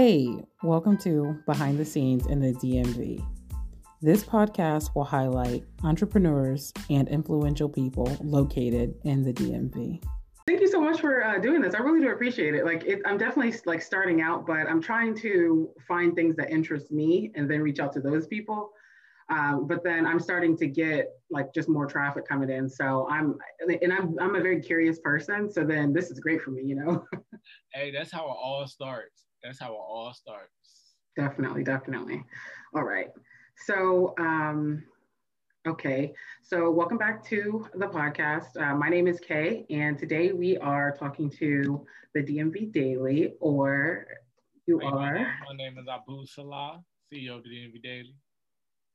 Hey, welcome to Behind the Scenes in the DMV. This podcast will highlight entrepreneurs and influential people located in the DMV. Thank you so much for uh, doing this. I really do appreciate it. Like, it, I'm definitely like starting out, but I'm trying to find things that interest me and then reach out to those people. Um, but then I'm starting to get like just more traffic coming in. So I'm, and I'm, I'm a very curious person. So then this is great for me, you know? hey, that's how it all starts. That's how it all starts. Definitely, definitely. All right. So, um, okay. So, welcome back to the podcast. Uh, my name is Kay, and today we are talking to the DMV Daily, or you are. My name, my name is Abu Salah, CEO of the DMV Daily.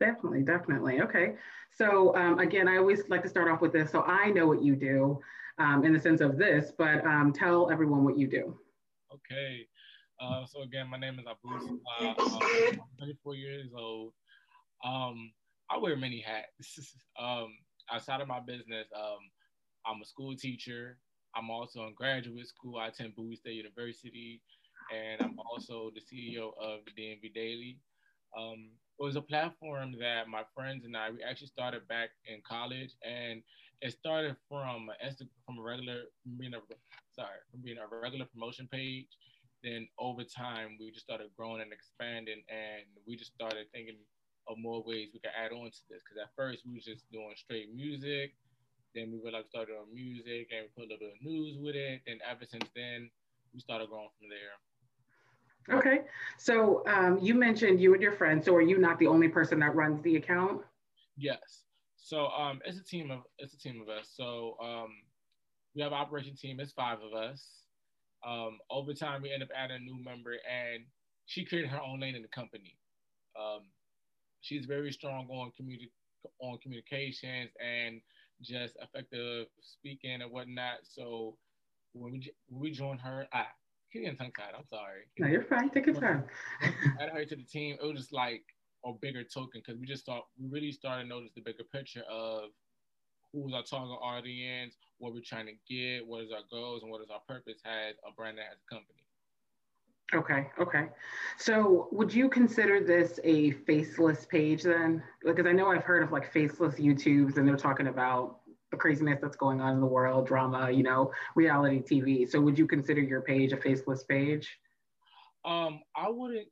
Definitely, definitely. Okay. So um, again, I always like to start off with this. So I know what you do um, in the sense of this, but um, tell everyone what you do. Okay. Uh, so again, my name is Abu Salah. Um, I'm 24 years old. Um, I wear many hats. um, outside of my business, um, I'm a school teacher. I'm also in graduate school. I attend Bowie State University, and I'm also the CEO of the DMV Daily. Um, it was a platform that my friends and I we actually started back in college, and it started from Insta- from a regular from being a sorry from being a regular promotion page. Then over time, we just started growing and expanding, and we just started thinking of more ways we could add on to this. Because at first we was just doing straight music, then we realized we started doing music, and we put a little bit of news with it. And ever since then, we started growing from there. Okay. So um, you mentioned you and your friends. So are you not the only person that runs the account? Yes. So um, it's a team of it's a team of us. So um, we have an operation team. It's five of us. Um, over time, we end up adding a new member, and she created her own lane in the company. Um, she's very strong on communi- on communications and just effective speaking and whatnot. So when we when we joined her, I getting tongue tied. I'm sorry. No, you're fine. Take your time. added her to the team, it was just like a bigger token because we just thought we really started to notice the bigger picture of who's our target audience, what we're trying to get, what is our goals, and what is our purpose as a brand that has a company. Okay. Okay. So would you consider this a faceless page then? Because I know I've heard of like faceless YouTubes and they're talking about the craziness that's going on in the world, drama, you know, reality TV. So would you consider your page a faceless page? Um, I wouldn't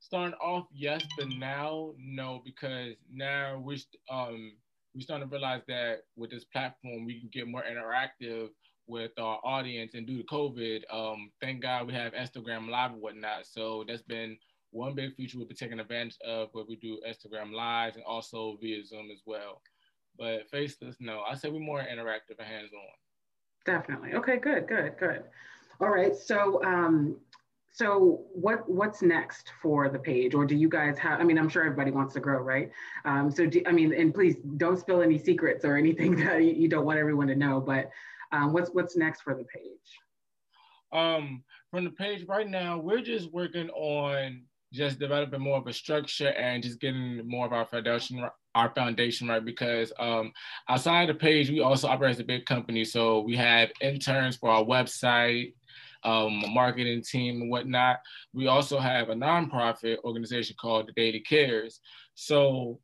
starting off yes, but now no, because now we're um we're starting to realize that with this platform we can get more interactive with our audience and due to COVID, um, thank God we have Instagram Live and whatnot. So that's been one big feature we've been taking advantage of where we do Instagram Lives and also via Zoom as well. But faceless, no. I say we're more interactive and hands-on. Definitely. Okay, good, good, good. All right. So um so what what's next for the page? Or do you guys have i mean i'm sure everybody wants to grow right? Um, so do, i mean and please don't spill any secrets or anything that you, don't want everyone to know but um, what's what's next for the page? Um, from the page right now, we're just working on just developing more of a structure and just getting more of our foundation our foundation right because um, outside the page we also operate as a big company. So we have interns for our website um, marketing team and whatnot. We also have a nonprofit organization called the daily cares. So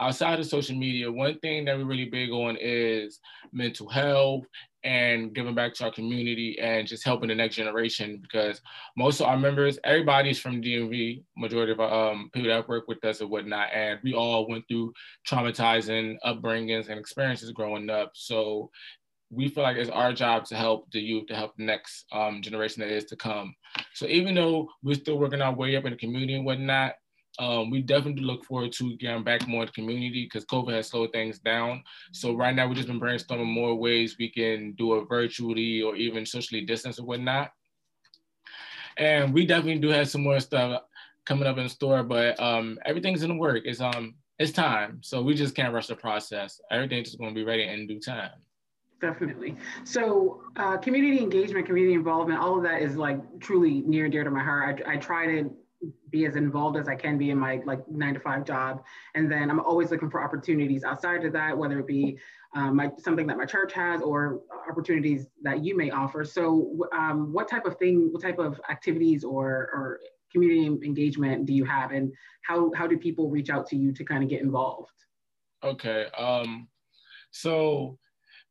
outside of social media one thing that we're really big on is mental health and giving back to our community and just helping the next generation because most of our members, everybody's from DMV, majority of our um, people that work with us and whatnot, and we all went through traumatizing upbringings and experiences growing up. So we feel like it's our job to help the youth, to help the next um, generation that is to come. So even though we're still working our way up in the community and whatnot, um, we definitely look forward to getting back more in the community because COVID has slowed things down. So right now we've just been brainstorming more ways we can do it virtually or even socially distance or whatnot. And we definitely do have some more stuff coming up in store, but um, everything's in the work. It's um it's time. So we just can't rush the process. Everything's just gonna be ready in due time. Definitely so uh, community engagement community involvement all of that is like truly near and dear to my heart i, I try to be as involved as I can be in my like nine to five job. And then I'm always looking for opportunities outside of that, whether it be um, my, something that my church has or opportunities that you may offer. So um, what type of thing, what type of activities or, or community engagement do you have and how, how do people reach out to you to kind of get involved? Okay. Um, so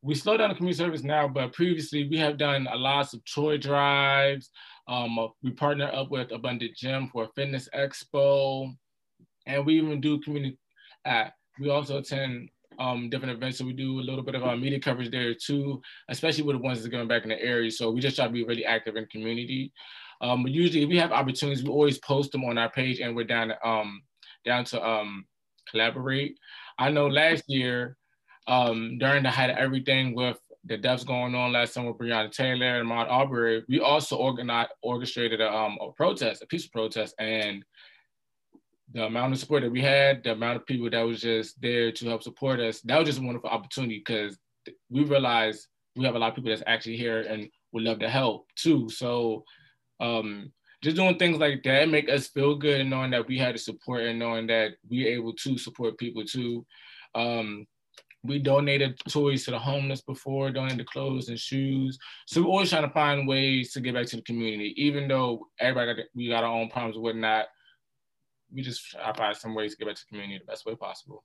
we slow down the community service now, but previously we have done a lot of toy drives. Um, uh, we partner up with Abundant Gym for a fitness expo, and we even do community. Uh, we also attend um, different events, so we do a little bit of our media coverage there too, especially with the ones that are going back in the area. So we just try to be really active in community. Um, usually, if we have opportunities, we always post them on our page, and we're down um, down to um, collaborate. I know last year um, during the height of everything with the deaths going on last summer with Breonna Taylor and Ahmaud Arbery, we also organized orchestrated a, um, a protest, a peaceful protest, and the amount of support that we had, the amount of people that was just there to help support us, that was just a wonderful opportunity because we realized we have a lot of people that's actually here and would love to help too. So um, just doing things like that make us feel good knowing that we had the support and knowing that we're able to support people too. Um, we donated toys to the homeless before, donated clothes and shoes. So we're always trying to find ways to get back to the community, even though everybody got, we got our own problems and whatnot. We just try to find some ways to get back to the community the best way possible.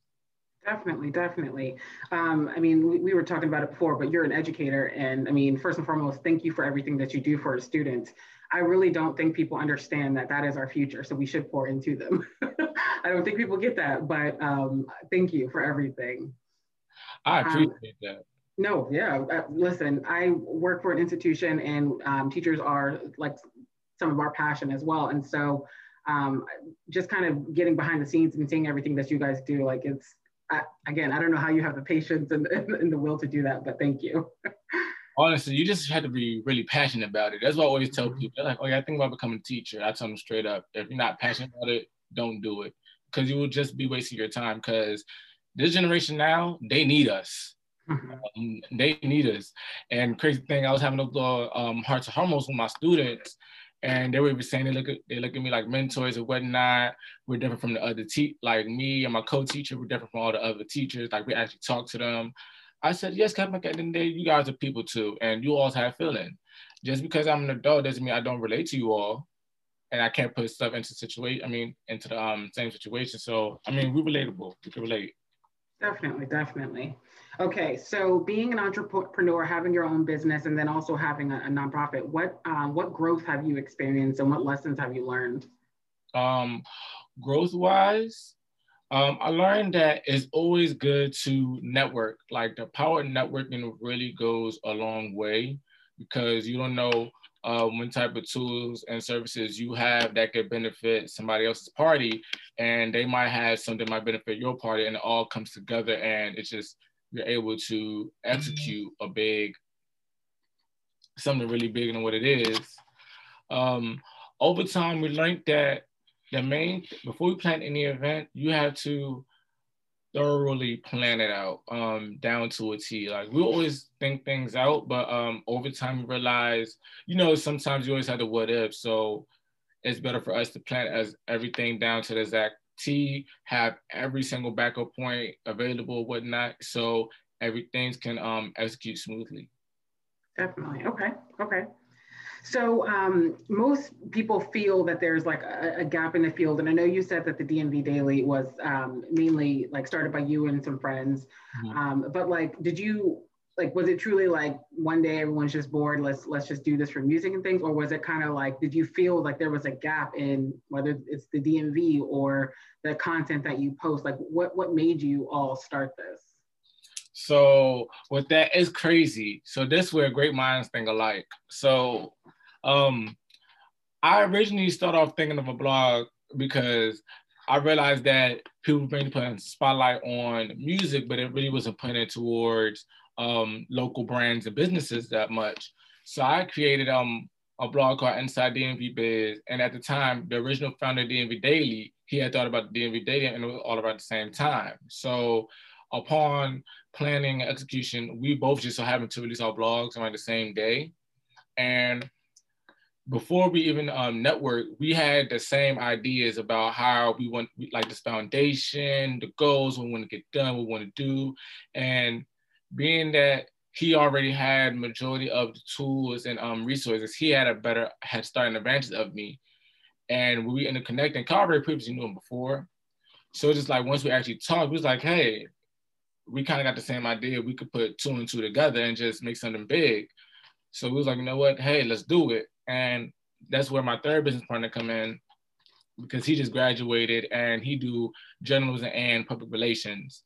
Definitely, definitely. Um, I mean, we, we, were talking about it before, but you're an educator. And I mean, first and foremost, thank you for everything that you do for our students. I really don't think people understand that that is our future. So we should pour into them. I don't think people get that, but um, thank you for everything. I um, appreciate um, that. No, yeah. Uh, listen, I work for an institution and um, teachers are like some of our passion as well. And so um, just kind of getting behind the scenes and seeing everything that you guys do, like it's, I, again, I don't know how you have the patience and, and the will to do that, but thank you. Honestly, you just have to be really passionate about it. That's what I always tell mm-hmm. people. They're like, oh yeah, I think about becoming a teacher. I tell them straight up, if you're not passionate about it, don't do it because you will just be wasting your time because this generation now, they need us. Mm-hmm. Um, they need us. And crazy thing, I was having those little um, hearts of hormones with my students, and they were saying they look at they look at me like mentors and whatnot. We're different from the other te- like me and my co-teacher. We're different from all the other teachers. Like we actually talk to them. I said, yes, Captain. at the end of the day, you guys are people too, and you all have feeling. Just because I'm an adult doesn't mean I don't relate to you all, and I can't put stuff into situation. I mean, into the um, same situation. So I mean, we're relatable. We can relate. Definitely, definitely. Okay, so being an entrepreneur, having your own business, and then also having a, a nonprofit, what uh, what growth have you experienced, and what lessons have you learned? Um, growth wise, um, I learned that it's always good to network. Like the power of networking really goes a long way because you don't know uh, what type of tools and services you have that could benefit somebody else's party, and they might have something that might benefit your party, and it all comes together, and it's just you're able to execute a big something really big than what it is. Um, over time, we learned that the main before we plan any event, you have to thoroughly plan it out um, down to a T. Like we always think things out, but um, over time we realize, you know, sometimes you always have the what if. So it's better for us to plan as everything down to the exact T, have every single backup point available, whatnot, so everything can um, execute smoothly. Definitely. Okay. Okay. So um, most people feel that there's like a, a, gap in the field, and I know you said that the DMV Daily was um, mainly like started by you and some friends, mm-hmm. um, but like, did you like was it truly like one day everyone's just bored, let's let's just do this for music and things, or was it kind of like did you feel like there was a gap in whether it's the DMV or the content that you post? Like, what what made you all start this? So with that, it's crazy. So this where great minds think alike. So um, I originally started off thinking of a blog because I realized that people were mainly putting spotlight on music, but it really wasn't putting it towards um, local brands and businesses that much. So I created um, a blog called Inside DMV Biz. And at the time, the original founder DMV Daily, he had thought about DMV Daily and it was all about the same time. So upon planning and execution, we both just so happened to release our blogs on the same day. And before we even um, network, we had the same ideas about how we want, like this foundation, the goals we want to get done, we want to do. And being that he already had majority of the tools and um, resources, he had a better head start and advantage of me. And we ended up connecting. Carver previously knew him before. So just like once we actually talked, we was like, hey, we kind of got the same idea. We could put two and two together and just make something big. So we was like, you know what? Hey, let's do it. And that's where my third business partner come in because he just graduated and he do journalism and public relations.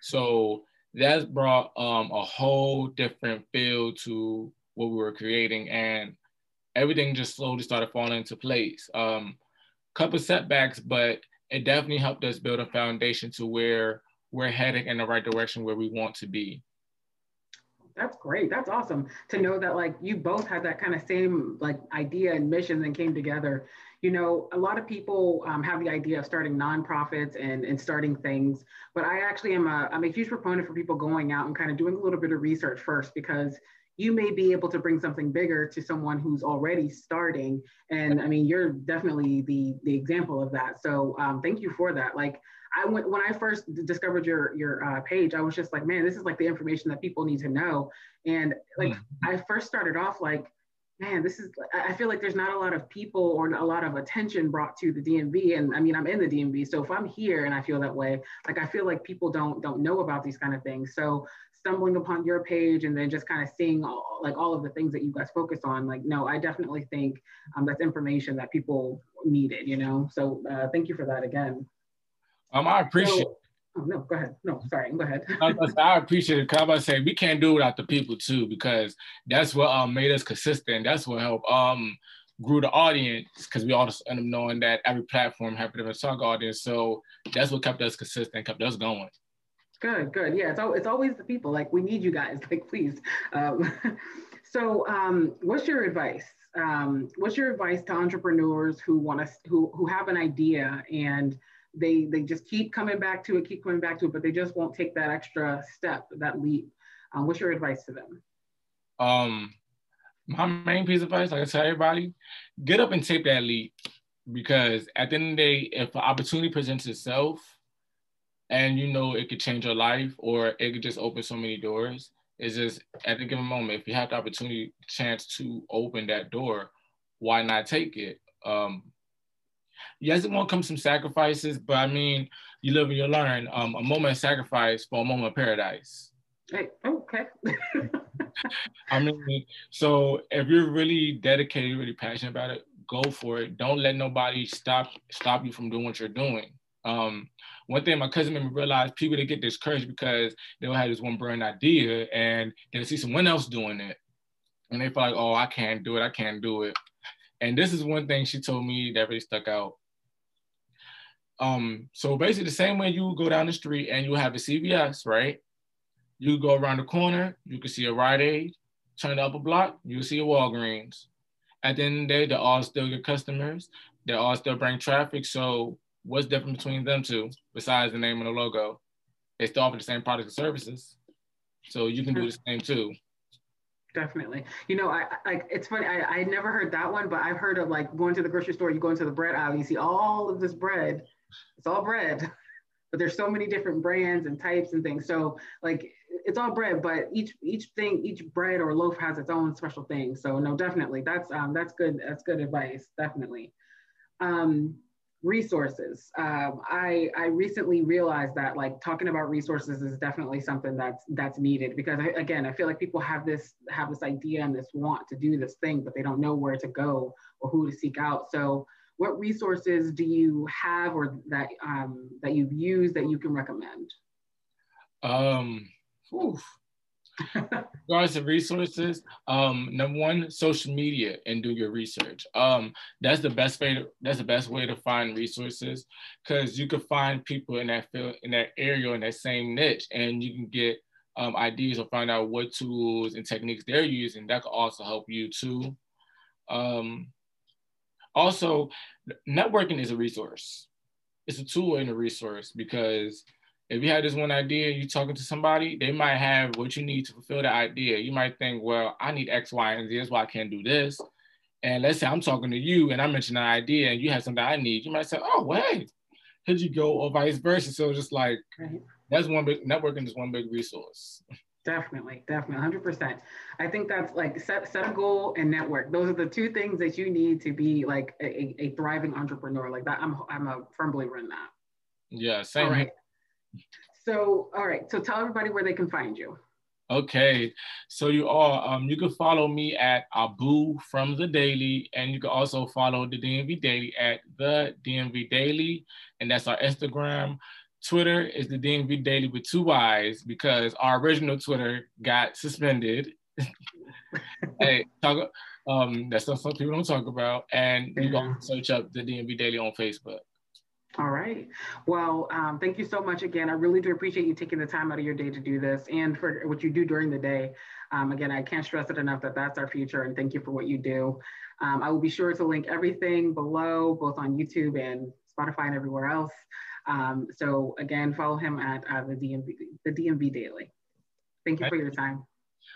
So that's brought um, a whole different feel to what we were creating and everything just slowly started falling into place. Um, couple setbacks, but it definitely helped us build a foundation to where we're heading in the right direction where we want to be. That's great. That's awesome to know that like you both had that kind of same like idea and mission and came together. You know, a lot of people um, have the idea of starting nonprofits and, and starting things, but I actually am a, I'm a huge proponent for people going out and kind of doing a little bit of research first because you may be able to bring something bigger to someone who's already starting. And I mean, you're definitely the, the example of that. So um, thank you for that. Like I went when I first discovered your your uh, page, I was just like, man, this is like the information that people need to know. And like mm-hmm. I first started off like, man, this is I feel like there's not a lot of people or a lot of attention brought to the DMV. And I mean, I'm in the DMV, so if I'm here and I feel that way, like I feel like people don't don't know about these kind of things. So stumbling upon your page and then just kind of seeing all, like all of the things that you guys focus on like no i definitely think um, that's information that people needed you know so uh, thank you for that again um, I appreciate. So, oh no, go ahead. No, sorry, go ahead. I, appreciate it. Cause I say we can't do it without the people too, because that's what um made us consistent. That's what helped um grew the audience because we all just end up knowing that every platform had a different target audience. So that's what kept us consistent, kept us going. Good, good. Yeah, it's, al- it's always the people. Like we need you guys. Like please. Um, so, um, what's your advice? Um, what's your advice to entrepreneurs who want to who who have an idea and they they just keep coming back to it, keep coming back to it, but they just won't take that extra step, that leap. Um, what's your advice to them? Um, my main piece of advice, like I tell everybody, get up and take that leap because at the end of the day, if an opportunity presents itself and you know it could change your life or it could just open so many doors, it's just at a given moment, if you have the opportunity, chance to open that door, why not take it? Um, yes, it won't come some sacrifices, but I mean, you live and you learn. Um, a moment of sacrifice for a moment of paradise. Hey, okay. I mean, so if you're really dedicated, really passionate about it, go for it. Don't let nobody stop stop you from doing what you're doing. Um, one thing my cousin made me realize people that get discouraged because they'll have this one brilliant idea and they'll see someone else doing it. And they feel like, oh, I can't do it, I can't do it. And this is one thing she told me that really stuck out. Um, so basically the same way you go down the street and you have a CVS, right? You go around the corner, you can see a Rite Aid, turn up a block, you see a Walgreens. At the end of the day, they're all still your customers. They all still bring traffic. So what's different between them two besides the name and the logo? They still offer the same products and services. So you can do the same too. Definitely. You know, I like it's funny. I I never heard that one, but I've heard of like going to the grocery store. You go into the bread aisle, you see all of this bread, it's all bread, but there's so many different brands and types and things. So like it's all bread, but each each thing, each bread or loaf has its own special thing. So no, definitely that's um that's good. That's good advice. Definitely. Um, resources. Um, I I recently realized that like talking about resources is definitely something that's that's needed because I, again I feel like people have this have this idea and this want to do this thing, but they don't know where to go or who to seek out. So what resources do you have or that um, that you've used that you can recommend? Um, regards to resources, um, number one, social media and do your research. Um, that's the best way. To, that's the best way to find resources because you can find people in that field, in that area, in that same niche, and you can get um, ideas or find out what tools and techniques they're using. That could also help you too. Um, also, networking is a resource. It's a tool and a resource because if you have this one idea, you're talking to somebody, they might have what you need to fulfill the idea. You might think, well, I need X, Y, and Z. That's why I can't do this. and let's say I'm talking to you and I mention an idea and you have something I need, you might say, oh, well, hey, here you go, or vice versa. So just like right. that's one big networking is one big resource. Definitely, definitely, hundred percent. I think that's like set set a goal and network. Those are the two things that you need to be like a, a thriving entrepreneur. Like that, I'm I'm a firm believer in that. Yeah, same. All right. So, all right. So tell everybody where they can find you. Okay, so you all, um, you can follow me at Abu from the Daily, and you can also follow the DMV Daily at the DMV Daily, and that's our Instagram. Twitter is the DMV Daily with two Y's because our original Twitter got suspended. hey, talk, um, that's not something people don't talk about, and you can search up the DMV Daily on Facebook. All right. Well, um, thank you so much again. I really do appreciate you taking the time out of your day to do this and for what you do during the day. Um, again, I can't stress it enough that that's our future and thank you for what you do. Um, I will be sure to link everything below, both on YouTube and Spotify and everywhere else. Um, so again, follow him at uh, the, DMV, the DMV Daily. Thank you for your time.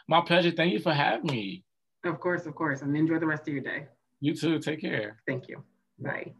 My pleasure. Thank you for having me. Of course, of course. And enjoy the rest of your day. You too. Take care. Thank you. Bye.